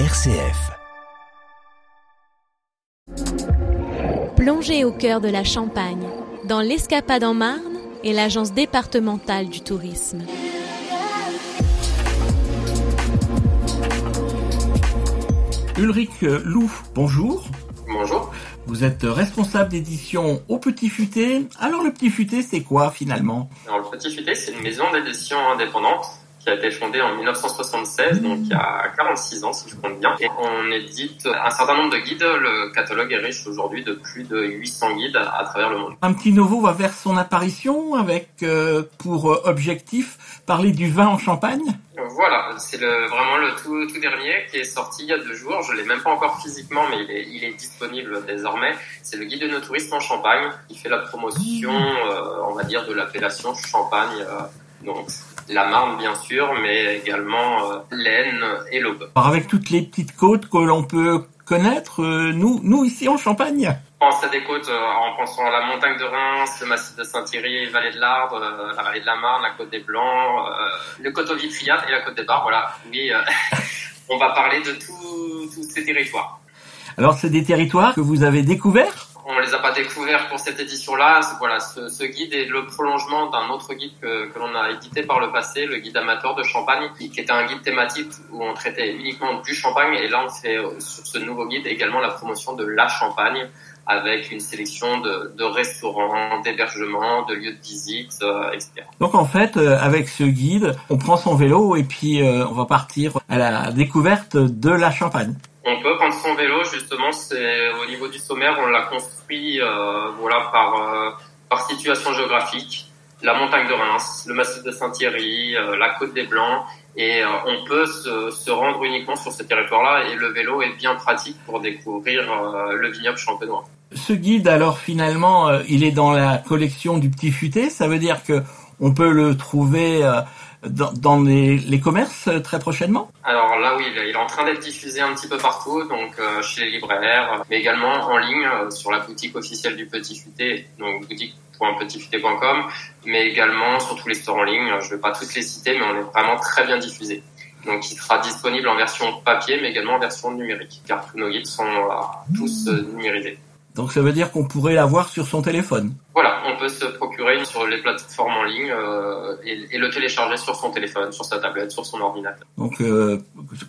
RCF. Plongez au cœur de la Champagne, dans l'Escapade en Marne et l'Agence départementale du tourisme. Ulrich Lou, bonjour. Bonjour. Vous êtes responsable d'édition au Petit Futé. Alors le Petit Futé, c'est quoi finalement? Alors le Petit Futé, c'est une maison d'édition indépendante qui a été fondée en 1976, donc il y a 46 ans si je compte bien. Et on édite un certain nombre de guides. Le catalogue est riche aujourd'hui de plus de 800 guides à travers le monde. Un petit nouveau va vers son apparition avec euh, pour objectif parler du vin en Champagne? Voilà, c'est le, vraiment le tout, tout, dernier qui est sorti il y a deux jours. Je l'ai même pas encore physiquement, mais il est, il est disponible désormais. C'est le guide de nos touristes en Champagne qui fait la promotion, euh, on va dire, de l'appellation Champagne. Euh, donc la Marne bien sûr, mais également euh, l'Aisne et l'Aube. Alors avec toutes les petites côtes que l'on peut connaître, euh, nous, nous ici en Champagne. On pense à des côtes euh, en pensant à la montagne de Reims, le massif de Saint-Thierry, vallée de l'Arbre, la vallée de la Marne, la côte des Blancs, le coteau Vitriat et la côte des Bars. Voilà, oui, on va parler de tous ces territoires. Alors c'est des territoires que vous avez découverts? On les a pas découverts pour cette édition-là. Voilà, ce, ce, guide est le prolongement d'un autre guide que, que l'on a édité par le passé, le guide amateur de Champagne, qui, qui, était un guide thématique où on traitait uniquement du Champagne. Et là, on fait euh, sur ce nouveau guide également la promotion de la Champagne avec une sélection de, de restaurants, d'hébergements, de lieux de visite, euh, etc. Donc en fait, euh, avec ce guide, on prend son vélo et puis euh, on va partir à la découverte de la Champagne. On peut vélo, justement, c'est au niveau du sommaire, on l'a construit euh, voilà par euh, par situation géographique, la montagne de Reims, le massif de Saint-Thierry, euh, la côte des Blancs, et on peut se, se, rendre uniquement sur ce territoire-là, et le vélo est bien pratique pour découvrir le vignoble champenois. Ce guide, alors finalement, il est dans la collection du Petit Futé, ça veut dire que on peut le trouver dans, dans les, les, commerces euh, très prochainement? Alors là, oui, il est en train d'être diffusé un petit peu partout, donc euh, chez les libraires, mais également en ligne euh, sur la boutique officielle du Petit Futé, donc boutique.petitfuté.com, mais également sur tous les stores en ligne. Je ne vais pas toutes les citer, mais on est vraiment très bien diffusé. Donc, il sera disponible en version papier, mais également en version numérique, car tous nos guides sont tous numérisés. Donc ça veut dire qu'on pourrait l'avoir sur son téléphone? Voilà, se procurer sur les plateformes en ligne euh, et, et, le télécharger sur son téléphone, sur sa tablette, sur son ordinateur. Donc euh,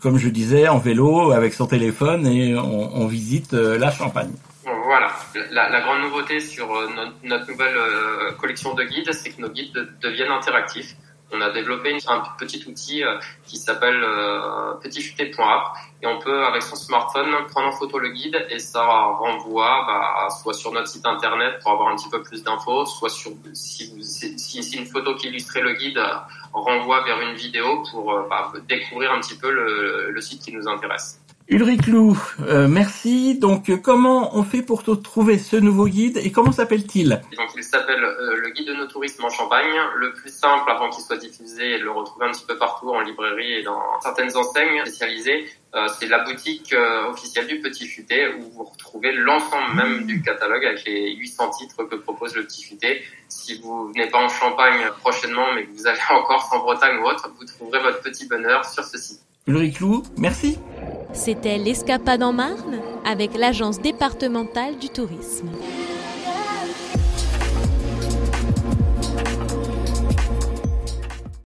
comme je disais, en vélo avec son téléphone et on, on visite euh, la Champagne. Voilà, la, la, grande nouveauté sur notre, notre nouvelle collection de guides, c'est que nos guides de, deviennent interactifs. On a développé un petit outil euh, qui s'appelle euh, petitfuté.app et on peut avec son smartphone prendre en photo le guide et ça renvoie bah, soit sur notre site internet pour avoir un petit peu plus d'infos, soit sur si, une photo qui illustrait le guide renvoie vers une vidéo pour bah, découvrir un petit peu le site qui nous intéresse. Ulrich Lou, euh, merci. Donc, euh, comment on fait pour trouver ce nouveau guide et comment s'appelle-t-il? Donc, il s'appelle euh, le guide de nos tourismes en Champagne. Le plus simple, avant qu'il soit diffusé et de le retrouver un petit peu partout en librairie et dans certaines enseignes spécialisées, euh, c'est la boutique euh, officielle du Petit Futé où vous retrouvez l'ensemble même du catalogue avec les 800 titres que propose le Petit Futé. Si vous venez pas en Champagne prochainement, mais que vous allez encore en Bretagne ou autre, vous trouverez votre petit bonheur sur ce site. Ulrich Lou, merci. C'était l'Escapade en Marne avec l'Agence départementale du tourisme.